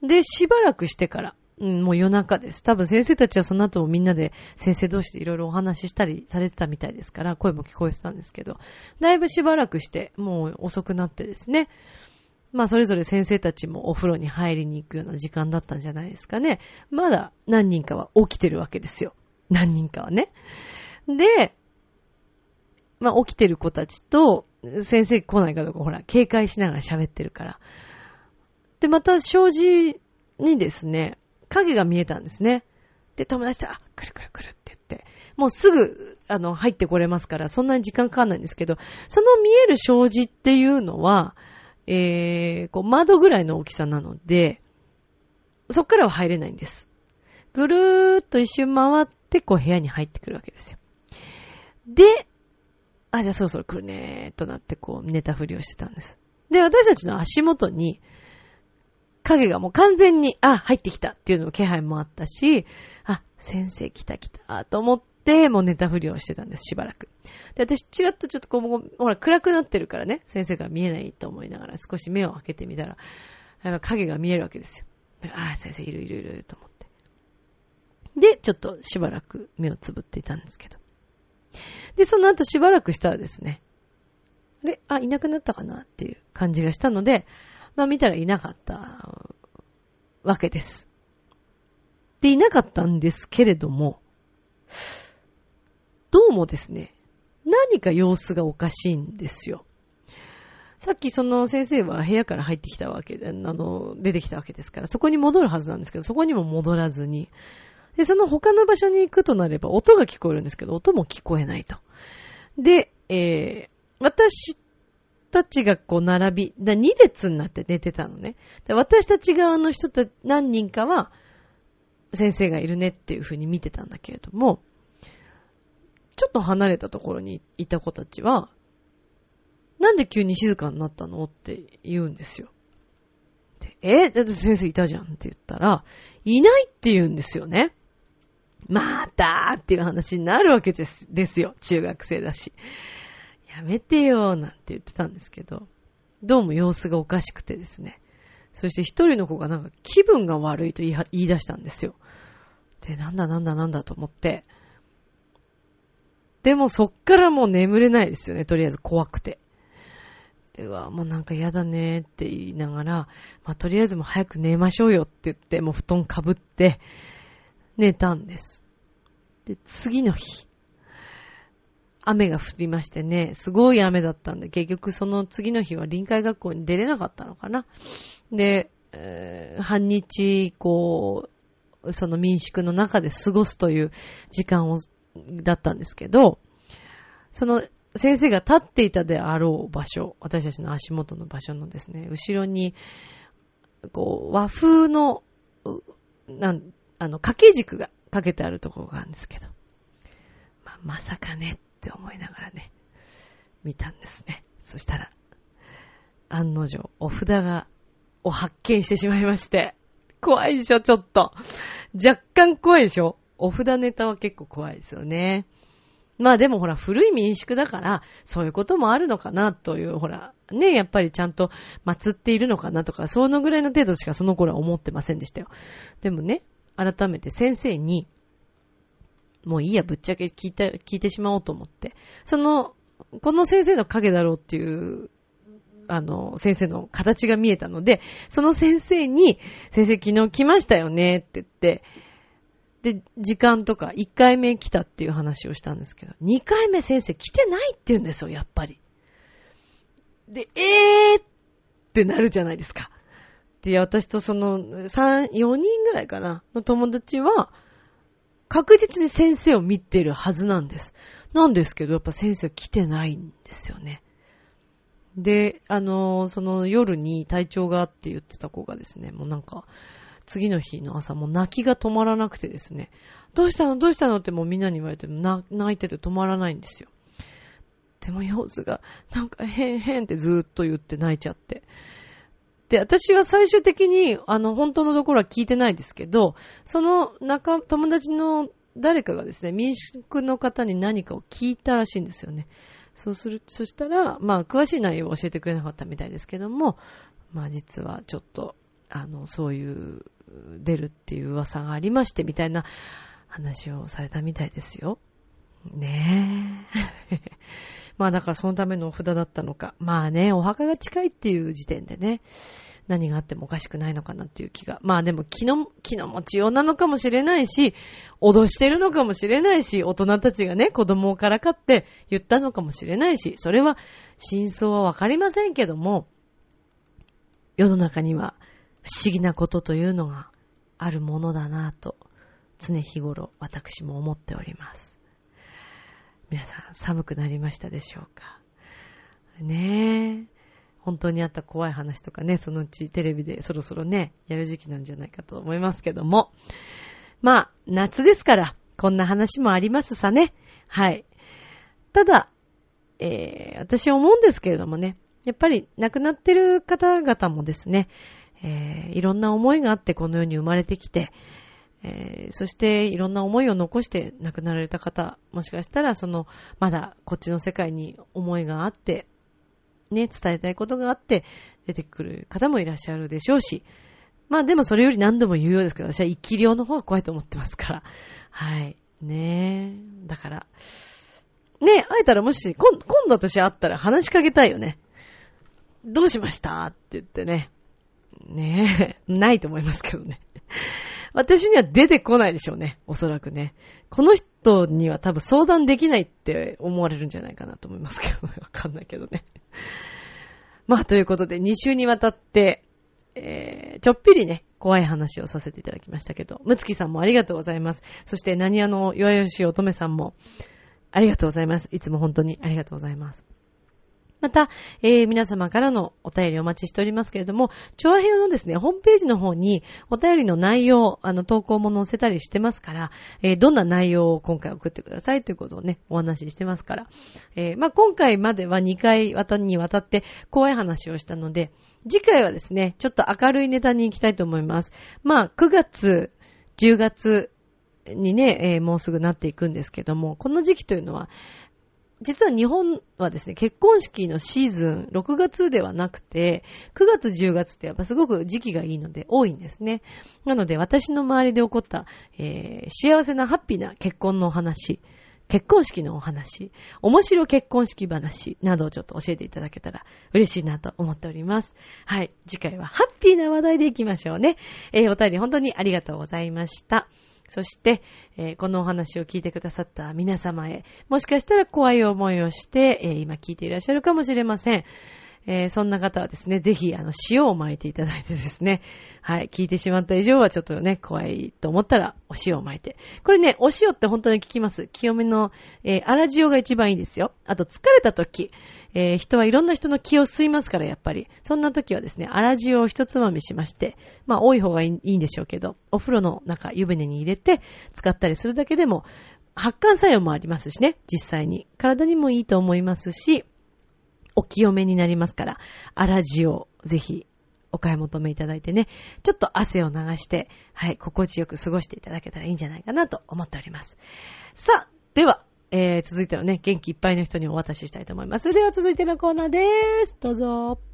で、しばらくしてから、うん、もう夜中です。多分先生たちはその後もみんなで先生同士でいろいろお話ししたりされてたみたいですから、声も聞こえてたんですけど、だいぶしばらくして、もう遅くなってですね、まあそれぞれ先生たちもお風呂に入りに行くような時間だったんじゃないですかね。まだ何人かは起きてるわけですよ。何人かはね。で、まあ起きてる子たちと先生来ないかどうかほら警戒しながら喋ってるから。で、また障子にですね、影が見えたんですね。で、友達と、あ、来る来る来るって言って、もうすぐ、あの、入ってこれますから、そんなに時間かかんないんですけど、その見える障子っていうのは、えー、こう、窓ぐらいの大きさなので、そっからは入れないんです。ぐるーっと一周回って、こう、部屋に入ってくるわけですよ。で、あ、じゃあそろそろ来るねーとなって、こう、寝たふりをしてたんです。で、私たちの足元に、影がもう完全に、あ、入ってきたっていうの気配もあったし、あ、先生来た来たと思って、もう寝たふりをしてたんです、しばらく。で、私、ちらっとちょっとこう、ほら、暗くなってるからね、先生が見えないと思いながら、少し目を開けてみたら、影が見えるわけですよ。あ、先生いるいるいると思って。で、ちょっとしばらく目をつぶっていたんですけど。で、その後しばらくしたらですね、あれ？あ、いなくなったかな？っていう感じがしたので、まあ見たらいなかったわけです。で、いなかったんですけれども、どうもですね、何か様子がおかしいんですよ。さっきその先生は部屋から入ってきたわけで、あの、出てきたわけですから、そこに戻るはずなんですけど、そこにも戻らずに、で、その他の場所に行くとなれば、音が聞こえるんですけど、音も聞こえないと。で、えー、私たちがこう並び、だ2列になって寝てたのね。で私たち側の人た何人かは、先生がいるねっていう風に見てたんだけれども、ちょっと離れたところにいた子たちは、なんで急に静かになったのって言うんですよ。えだって先生いたじゃんって言ったら、いないって言うんですよね。またーっていう話になるわけですですよ。中学生だし。やめてよ、なんて言ってたんですけど、どうも様子がおかしくてですね。そして一人の子がなんか気分が悪いと言い出したんですよ。で、なんだなんだなんだと思って。でもそっからもう眠れないですよね、とりあえず怖くて。で、うわ、もうなんか嫌だねって言いながら、まあとりあえずもう早く寝ましょうよって言って、もう布団かぶって寝たんです。で、次の日。雨が降りましてね、すごい雨だったんで、結局その次の日は臨海学校に出れなかったのかな。で、えー、半日、こう、その民宿の中で過ごすという時間を、だったんですけど、その先生が立っていたであろう場所、私たちの足元の場所のですね、後ろに、こう、和風の、なん、あの、掛け軸がかけてあるところがあるんですけど、ままさかね、って思いながらね、見たんですね。そしたら、案の定、お札が、を発見してしまいまして、怖いでしょ、ちょっと。若干怖いでしょお札ネタは結構怖いですよね。まあでもほら、古い民宿だから、そういうこともあるのかなという、ほら、ね、やっぱりちゃんと祀っているのかなとか、そのぐらいの程度しかその頃は思ってませんでしたよ。でもね、改めて先生に、もういいや、ぶっちゃけ聞いて、聞いてしまおうと思って。その、この先生の影だろうっていう、あの、先生の形が見えたので、その先生に、先生昨日来ましたよねって言って、で、時間とか1回目来たっていう話をしたんですけど、2回目先生来てないって言うんですよ、やっぱり。で、えーってなるじゃないですか。で、私とその3、4人ぐらいかな、の友達は、確実に先生を見てるはずなんです。なんですけど、やっぱ先生来てないんですよね。で、あの、その夜に体調がって言ってた子がですね、もうなんか、次の日の朝もう泣きが止まらなくてですね、どうしたの？どうしたの？ってもうみんなに言われても泣いてて止まらないんですよ。でも様子が、なんかへんへんってずーっと言って泣いちゃって。で、私は最終的に、あの、本当のところは聞いてないですけど、その中、友達の誰かがですね、民宿の方に何かを聞いたらしいんですよね。そうする、そしたら、まあ、詳しい内容を教えてくれなかったみたいですけども、まあ、実はちょっと、あの、そういう出るっていう噂がありましてみたいな話をされたみたいですよ。ねえ。まあだからそのためのお札だったのか。まあね、お墓が近いっていう時点でね、何があってもおかしくないのかなっていう気が。まあでも気の、気の持ちようなのかもしれないし、脅してるのかもしれないし、大人たちがね、子供をからかって言ったのかもしれないし、それは真相はわかりませんけども、世の中には不思議なことというのがあるものだなぁと、常日頃私も思っております。皆さん寒くなりましたでしょうか？ねえ。本当にあった怖い話とかね、そのうちテレビでそろそろね、やる時期なんじゃないかと思いますけども。まあ、夏ですから、こんな話もありますさね。はい。ただ、えー、私思うんですけれどもね、やっぱり亡くなってる方々もですね、えー、いろんな思いがあってこの世に生まれてきて、えー、そしていろんな思いを残して亡くなられた方、もしかしたらその、まだこっちの世界に思いがあって、ね、伝えたいことがあって出てくる方もいらっしゃるでしょうし、まあでもそれより何度も言うようですけど、私は生き量の方が怖いと思ってますから。はい。ねえ。だから、ねえ、会えたらもし、今今度私会ったら話しかけたいよね。どうしました？って言ってね。ねえ、ないと思いますけどね。私には出てこないでしょうね。おそらくね。この人には多分相談できないって思われるんじゃないかなと思いますけど、わかんないけどね。まあ、ということで、2週にわたって、えー、ちょっぴりね、怖い話をさせていただきましたけど、むつきさんもありがとうございます。そして、何屋の弱々しい乙女さんも、ありがとうございます。いつも本当にありがとうございます。また、えー、皆様からのお便りお待ちしておりますけれども、調和編のですね、ホームページの方にお便りの内容、あの、投稿も載せたりしてますから、えー、どんな内容を今回送ってくださいということをね、お話ししてますから。えー、まあ、今回までは2回にわたって怖い話をしたので、次回はですね、ちょっと明るいネタに行きたいと思います。まあ、9月、10月にね、えー、もうすぐなっていくんですけども、この時期というのは、実は日本はですね、結婚式のシーズン、6月ではなくて、9月10月ってやっぱすごく時期がいいので多いんですね。なので私の周りで起こった、えー、幸せなハッピーな結婚のお話、結婚式のお話、面白結婚式話などをちょっと教えていただけたら嬉しいなと思っております。はい。次回はハッピーな話題でいきましょうね。えー、お便り本当にありがとうございました。そして、えー、このお話を聞いてくださった皆様へ、もしかしたら怖い思いをして、えー、今聞いていらっしゃるかもしれません。えー、そんな方はですね、ぜひ、あの、塩を巻いていただいてですね、はい、聞いてしまった以上はちょっとね、怖いと思ったら、お塩を巻いて。これね、お塩って本当に効きます。清めの、えー、粗塩が一番いいですよ。あと、疲れた時、えー、人はいろんな人の気を吸いますから、やっぱり。そんな時はですね、粗塩を一つまみしまして、まあ、多い方がいいんでしょうけど、お風呂の中、湯船に入れて、使ったりするだけでも、発汗作用もありますしね、実際に。体にもいいと思いますし、お清めになりますから、粗塩、ぜひ、お買い求めいただいてね、ちょっと汗を流して、はい、心地よく過ごしていただけたらいいんじゃないかなと思っております。さあ、では、えー、続いてのね、元気いっぱいの人にお渡ししたいと思います。では続いてのコーナーでーす。どうぞ。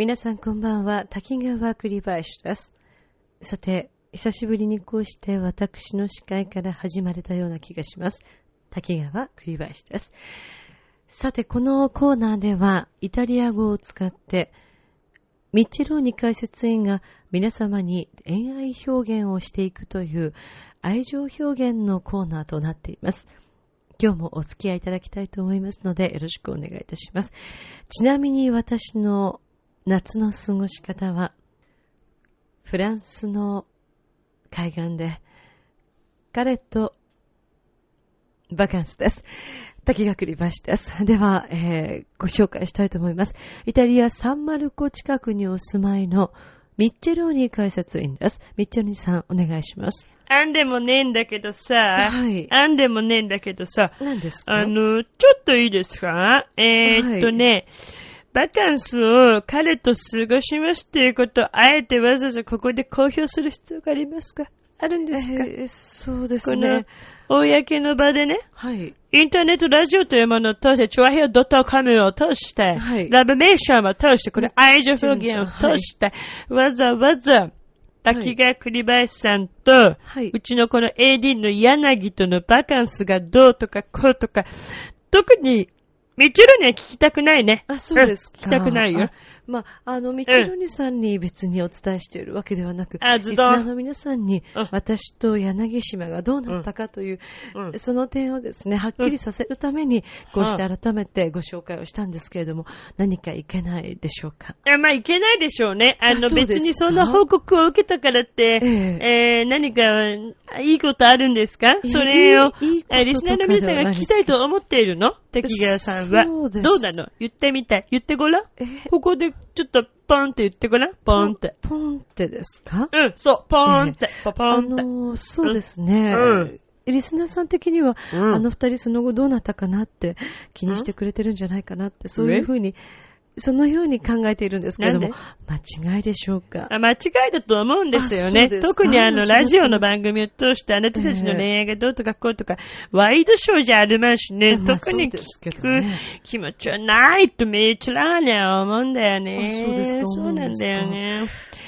皆さんこんばんは、滝川栗林です。さて、久しぶりにこうして私の司会から始まれたような気がします。滝川栗林です。さて、このコーナーでは、イタリア語を使って、ミッチェローニ解説員が皆様に恋愛表現をしていくという愛情表現のコーナーとなっています。今日もお付き合いいただきたいと思いますので、よろしくお願いいたします。ちなみに私の夏の過ごし方は、フランスの海岸で、彼とバカンスです。滝が栗橋です。では、えーご紹介したいと思います。イタリア・サンマルコ近くにお住まいのミッチェローニ解説員です。ミッチェローニさん、お願いします。あんでもねえんだけどさ、はいあんでもねえんだけどさ、何ですか？あの、ちょっといいですか？えー、っとね、バカンスを彼と過ごしますっていうことをあえてわざわざここで公表する必要がありますか？あるんですか、えーそうですこのね。、公の場でね、はい。インターネットラジオというものを通して、チョアヘオ .com を通して、はい。ラブメーションを通して、これ愛情表現を通して、わざわざ、滝川栗林さんと、はい。うちのこの AD の柳とのバカンスがどうとかこうとか、特に、ミチェロには聞きたくないね。あ、そうですか。ん聞きたくないよあ。まあ、あの、ミッチェロニさんに別にお伝えしているわけではなく、あズドンリスナーの皆さんにうん、私と柳島がどうなったかという、うん。その点をですね、はっきりさせるために、こうして改めてご紹介をしたんですけれども、何かいけないでしょうか？いや、まあ、いけないでしょうね。あの、あ別にそんな報告を受けたからって、ええ。ー、何か、いいことあるんですか？それを、いいいリスナーの皆さんが聞きたいと思っているの？滝川さんは？どうなの？言ってみたい。言ってごらん。えーここで、ちょっと、ポンって言ってごらん。ポンって。ポンってですか？うん、そう、ポンって、ポポあンって。の、そうですね。うんリスナーさん的には、うんあの二人その後どうなったかなって気にしてくれてるんじゃないかなって、そういうふうに、そのように考えているんですけれども間違いでしょうか？あ間違いだと思うんですよあね特にあの、ラジオの番組を通してあなたたちの恋愛がどうとかこうとか、ワイドショーじゃありますしね、まあ特に聞くね気持ちはないとめっちゃらには思うんだよね。あそうですかそうなんだよね。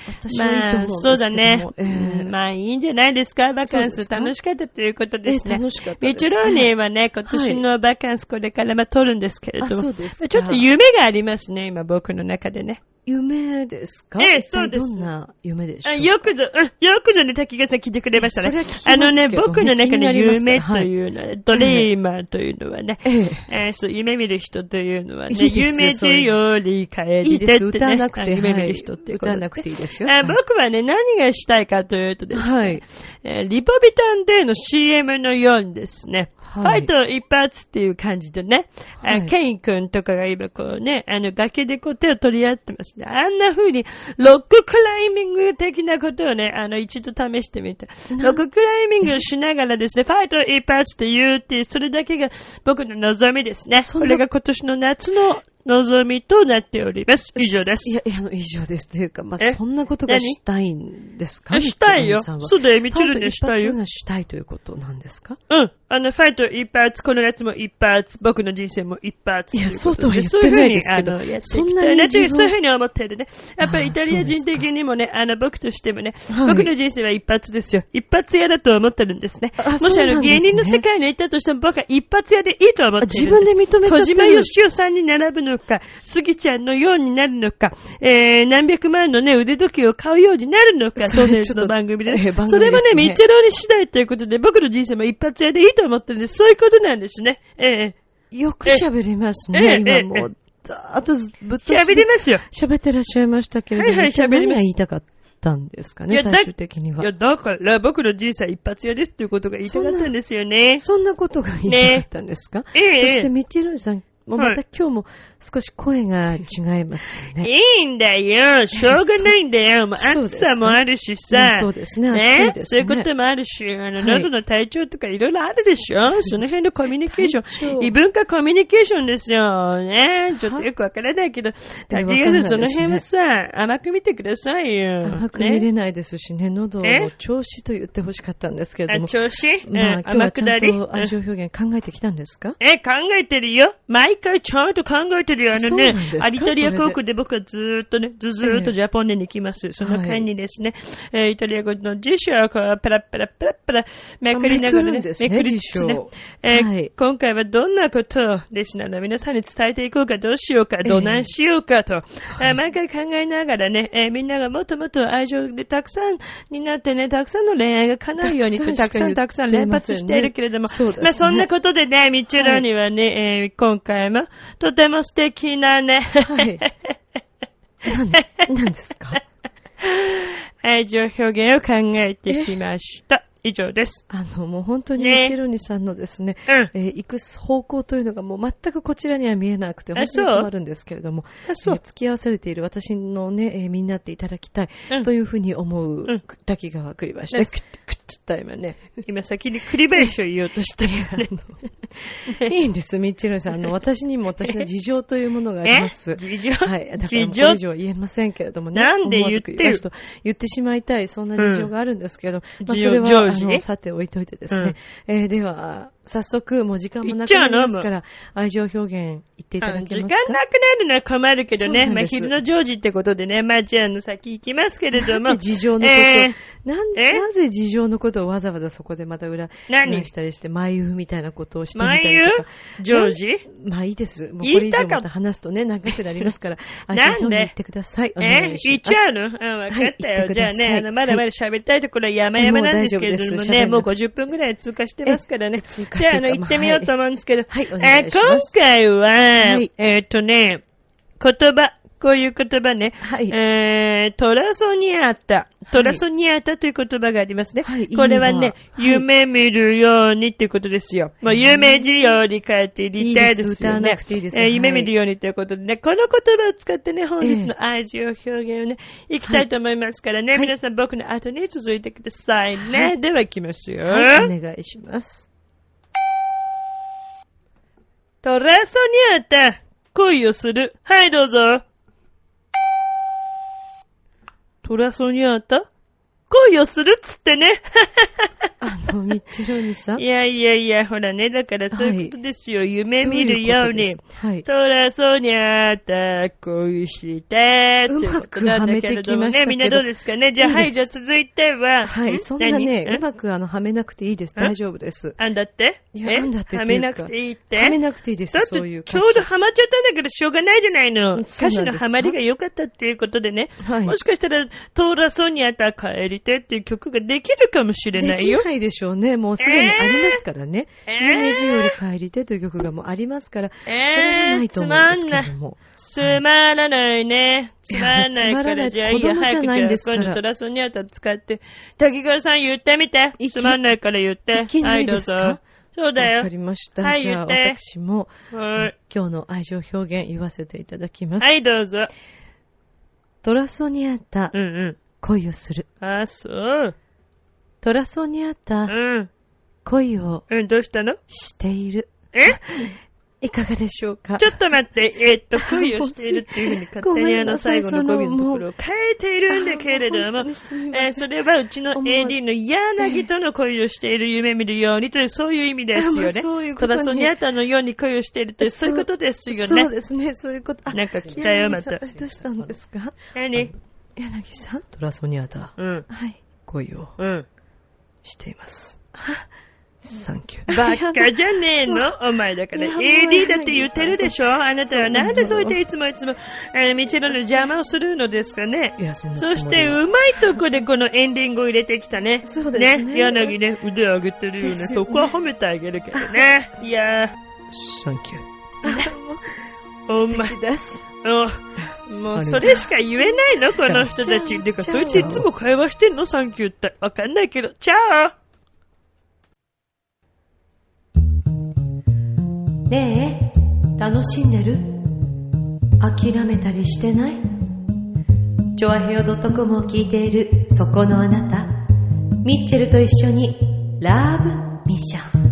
私はいいと思うんまあ、ですけども。そうだね。えーうんまあ、いいんじゃないですか、バカンス。楽しかったということですね。えー楽しかったですねミチローネはね、今年のバカンスこれからまあ取るんですけれどあも、そうですかちょっと夢がありますね、今僕の中でね。夢ですか？ええそうです。どんな夢でしょうよくぞ、うん、よくぞね、滝川さん聞いてくれましたね。あのね、僕の中気になでりますから夢というのは、ドレーマーというのはね、ええ。えーそう、夢見る人というのはね、いい夢中より帰いいりてです。ってね、歌わなくて。あ夢見はいる人っていうこと。で歌わなくていいですよ。あ僕はね、何がしたいかというとですね、はい。えーリポビタンデーの CM のようにですね、はいファイト一発っていう感じでね、はい。あケイン君とかが今こうね、あの崖でこう手を取り合ってますね。あんな風にロッククライミング的なことをね、あの一度試してみて、ロッククライミングをしながらですね、ファイト一発って言うっていう、それだけが僕の望みですね。これが今年の夏の望みとなっております。以上です。いや、いや、あの、以上です。というか、まあ、え？そんなことがしたいんですか？したいよ。そうだよ、みちるにしたいよ。がしたいということなんですか？うん。あの、ファイト一発、この夏も一発、僕の人生も一発。いやとそうとは言ってそういうふうにないですけどあの、やっていきそんなたいなという、に自分そういうふうに思ってるね。やっぱりイタリア人的にもね、あの、僕としてもね、はい僕の人生は一発ですよ。一発屋だと思ってるんですね。あもしあの、芸人の世界に行ったとしても僕は一発屋でいいと思ってるんです。自分で認めちゃってる小島よしおさんに並ぶのか、杉ちゃんのようになるのか、えー、何百万のね、腕時計を買うようになるのか、それの番組でね。ちょっとえー番組それもね、ミッチェローに次第ということで、僕の人生も一発屋でいいと思ってるんです。そういうことなんですね。ええよく喋りますね。ええ今もう、ざーっとぶっと喋りますよ。喋ってらっしゃいましたけれども、はいはい喋ります何が言いたかったんですかね、最終的には。いや、だから僕の人生一発屋ですっていうことが言いたかったんですよね。そんなことが言いたかったんですか、ええそして、ミッチェルさん、もうまたは今日も少し声が違いますよね。いいんだよ。しょうがないんだよ。もう暑さもあるしねさ。そうですね、ね。そういうこともあるし、あの、はい喉の体調とかいろいろあるでしょその辺のコミュニケーション。異文化コミュニケーションですよ。ねちょっとよくわからないけど、竹わかんないですね川さん、その辺はさ、甘く見てくださいよ。甘く見ねれないですしね、喉も調子と言ってほしかったんですけれどあ、も。調子？甘はちゃんくなり？と愛情表現考えてきたんですか？え、考えてるよ。毎回ちゃんと考えてるよ。あのね、か？アリタリア航空で僕はずーっとね、ずずーっとジャポンネに行きます。その間にですね、えーイタリア語の辞書をこう、ペラペラペラペラめくりながらね、めくりつつね今回はどんなことをですね、あの皆さんに伝えていこうか、どうしようか、どないしようかと、えー毎回考えながらね、えーみんながもっともっと愛情でたくさんになってね、たくさんの恋愛が叶うようにと、たたくさんたくさん連発しているけれども、まあそんなことでね、ミッチェロにはね、えー今回もとても素敵なね、はい。何、何ですか？愛情表現を考えてきました。以上です。あの、もう本当にねミチェロニさんのですね、うん。えー行く方向というのがもう全くこちらには見えなくて、あ本当に困るんですけれども、あ、そうえー。付き合わされている私のね、えー身になっていただきたい、うんというふうに思う、うん滝川栗林ねです。つった今ね。今先に栗林を言おうとしてるよね。いいんです、ミッチェルさん。あの、私にも私の事情というものがあります。事情？はい。だからこれ以上は言えませんけれどもね。なんで言ってる？言ってしまいたい、そんな事情があるんですけど、まあ、事それは、あの、さて置いといてですね。えーでは、早速、もう時間もなくなりますから、愛情表現言っていただけますか？時間なくなるのは困るけどね。まあ、昼の常時ってことでね。まあ、じゃあ、あの、先行きますけれども。事情のこと、えー？ななぜ事情のことをわざわざそこでまた裏、何？裏したりして、眉みたいなことをしてみた眉りとか？常時まあいいです。もう言いたかった。これ以上また話すとね、長くなりますから、なんで？愛情表現言ってください。お願えいします。言っちゃうの？うん、わかったはいよ。言ってくじゃあね、あの、まだまだ喋りたいところは山々なんですけれどもね、もう50分ぐらい通過してますからね。じゃあ、あの、行ってみようと思うんですけど。はいはいおえ願いします今回は、はいえーっとね、言葉、こういう言葉ね。はいえー、トラソニアータ。トラソニアータという言葉がありますね。はいこれはね、ははい夢見るようにっていうことですよ。もう夢字より変えて入れたいですよね。いいいいですえーはい夢見るようにということでね、この言葉を使ってね、本日の愛情表現をね、いきたいと思いますからね、はい皆さん僕の後に続いてくださいね。はいでは行きますよ。はい、お願いします。トラソニアータ、恋をする。はい、どうぞ。トラソニアータ、恋をするっつってね。あの、ミッチェローニさん。いやいやいや、ほらね、だからそういうことですよ。夢見るように。どいことですはい。トラソニアータ、恋して、っていうことなんだけれどもね。みんなどうですかね？じゃあ、はい、いいですじゃあ続いては。はい、ん？そんなね、何？うまくあの、はめなくていいです。ん？大丈夫です。あんだって？いやあんだってはめなくていいって？はめなくていいですだ、って、そういうちょうどハマっちゃったんだけど、しょうがないじゃないの。歌詞のハマりが良かったっていうことでね。はいもしかしたら、トーラソニアタ帰りてっていう曲ができるかもしれでないよ。きないでしょうね。もうすでにありますからね。えーより帰りてという曲がもうありますから、それはえー、ないとつ思うんですけまんない。ども。つまらないね。つまらないから、じゃあいいや、早く今度トラソニアタ使って。滝川さん言ってみて。つまんないから言って。いきなりですか？はい。そうだよわか。りました。はいじゃあ私も、はい。今日の愛情表現言わせていただきます。はい、どうぞ。トラソニアタう、んうん。恋をする。あ、そう。トラソニアうタ、ん。恋をうん、どうしたの？している。え？いかがでしょうか？ちょっと待って、えーっと、恋をしているっていうふうに勝手にあの最後の語尾のところを変えているんだけれども、えーそれはうちの AD の柳との恋をしている夢見るようにという、そういう意味ですよ まあね。そういうことねトラソニアタのように恋をしているという、そういうことですよそうね。ですね、そういうこと。あなんか来たよまたどうしたんですか？何？柳さん？トラソニアタ。うん。はい。恋をうん。しています。サンキュー。バカじゃねえの？お前だから。いやもう AD だって言ってるでしょ？あなたはなんでそうやっていつもいつも、えー、道の邪魔をするのですかね？いや、そんなつもりはそして、うまいとこでこのエンディングを入れてきたね。そうですね柳ね、腕上げてるよね。ですよねそこは褒めてあげるけどね。いやー、サンキュー。お前、です。おもうそれしか言えないの？この人たち。てか、そうやっていつも会話してんの？サンキューって。わかんないけど。チャねえ、楽しんでる？諦めたりしてない？チョアヘオ .com を聞いているそこのあなた、ミッチェルと一緒にラブミッション。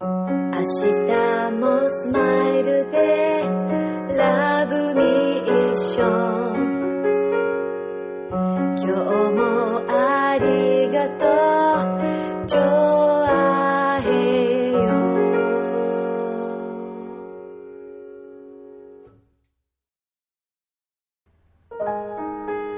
明日もスマイルでラブミッション。今日もありがとう。ジョアヘヨ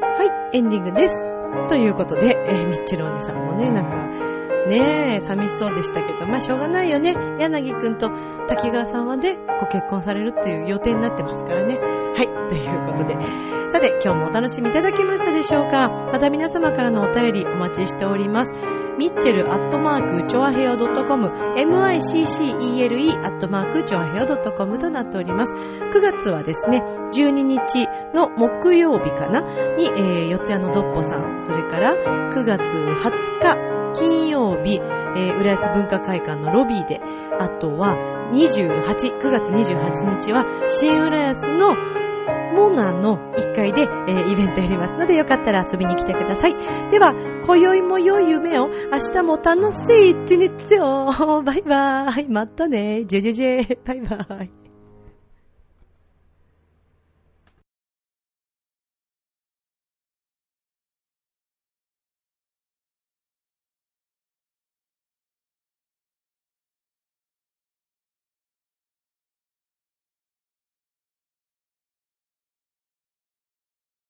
はい、エンディングです。ということで、えーミッチェルお兄さんもね、なんか、ねえ、寂しそうでしたけど、まあしょうがないよね。柳くんと滝川さんはね、ご結婚されるっていう予定になってますからね。はい、ということで。さて、今日もお楽しみいただけましたでしょうかまた皆様からのお便りお待ちしております。ミッチェルアットマークチョアヘオ .com miccele アットマークチョアヘオ .com となっております。9月はですね、12日の木曜日かな？に、えー、四谷のドッポさん、それから9月20日金曜日、えー、浦安文化会館のロビーで、あとは28、9月28日は新浦安のモナの1階で、えーイベントやりますので、よかったら遊びに来てください。では、今宵も良い夢を、明日も楽しい一日を。バイバーイ。またね。ジェジェジェ。バイバーイ。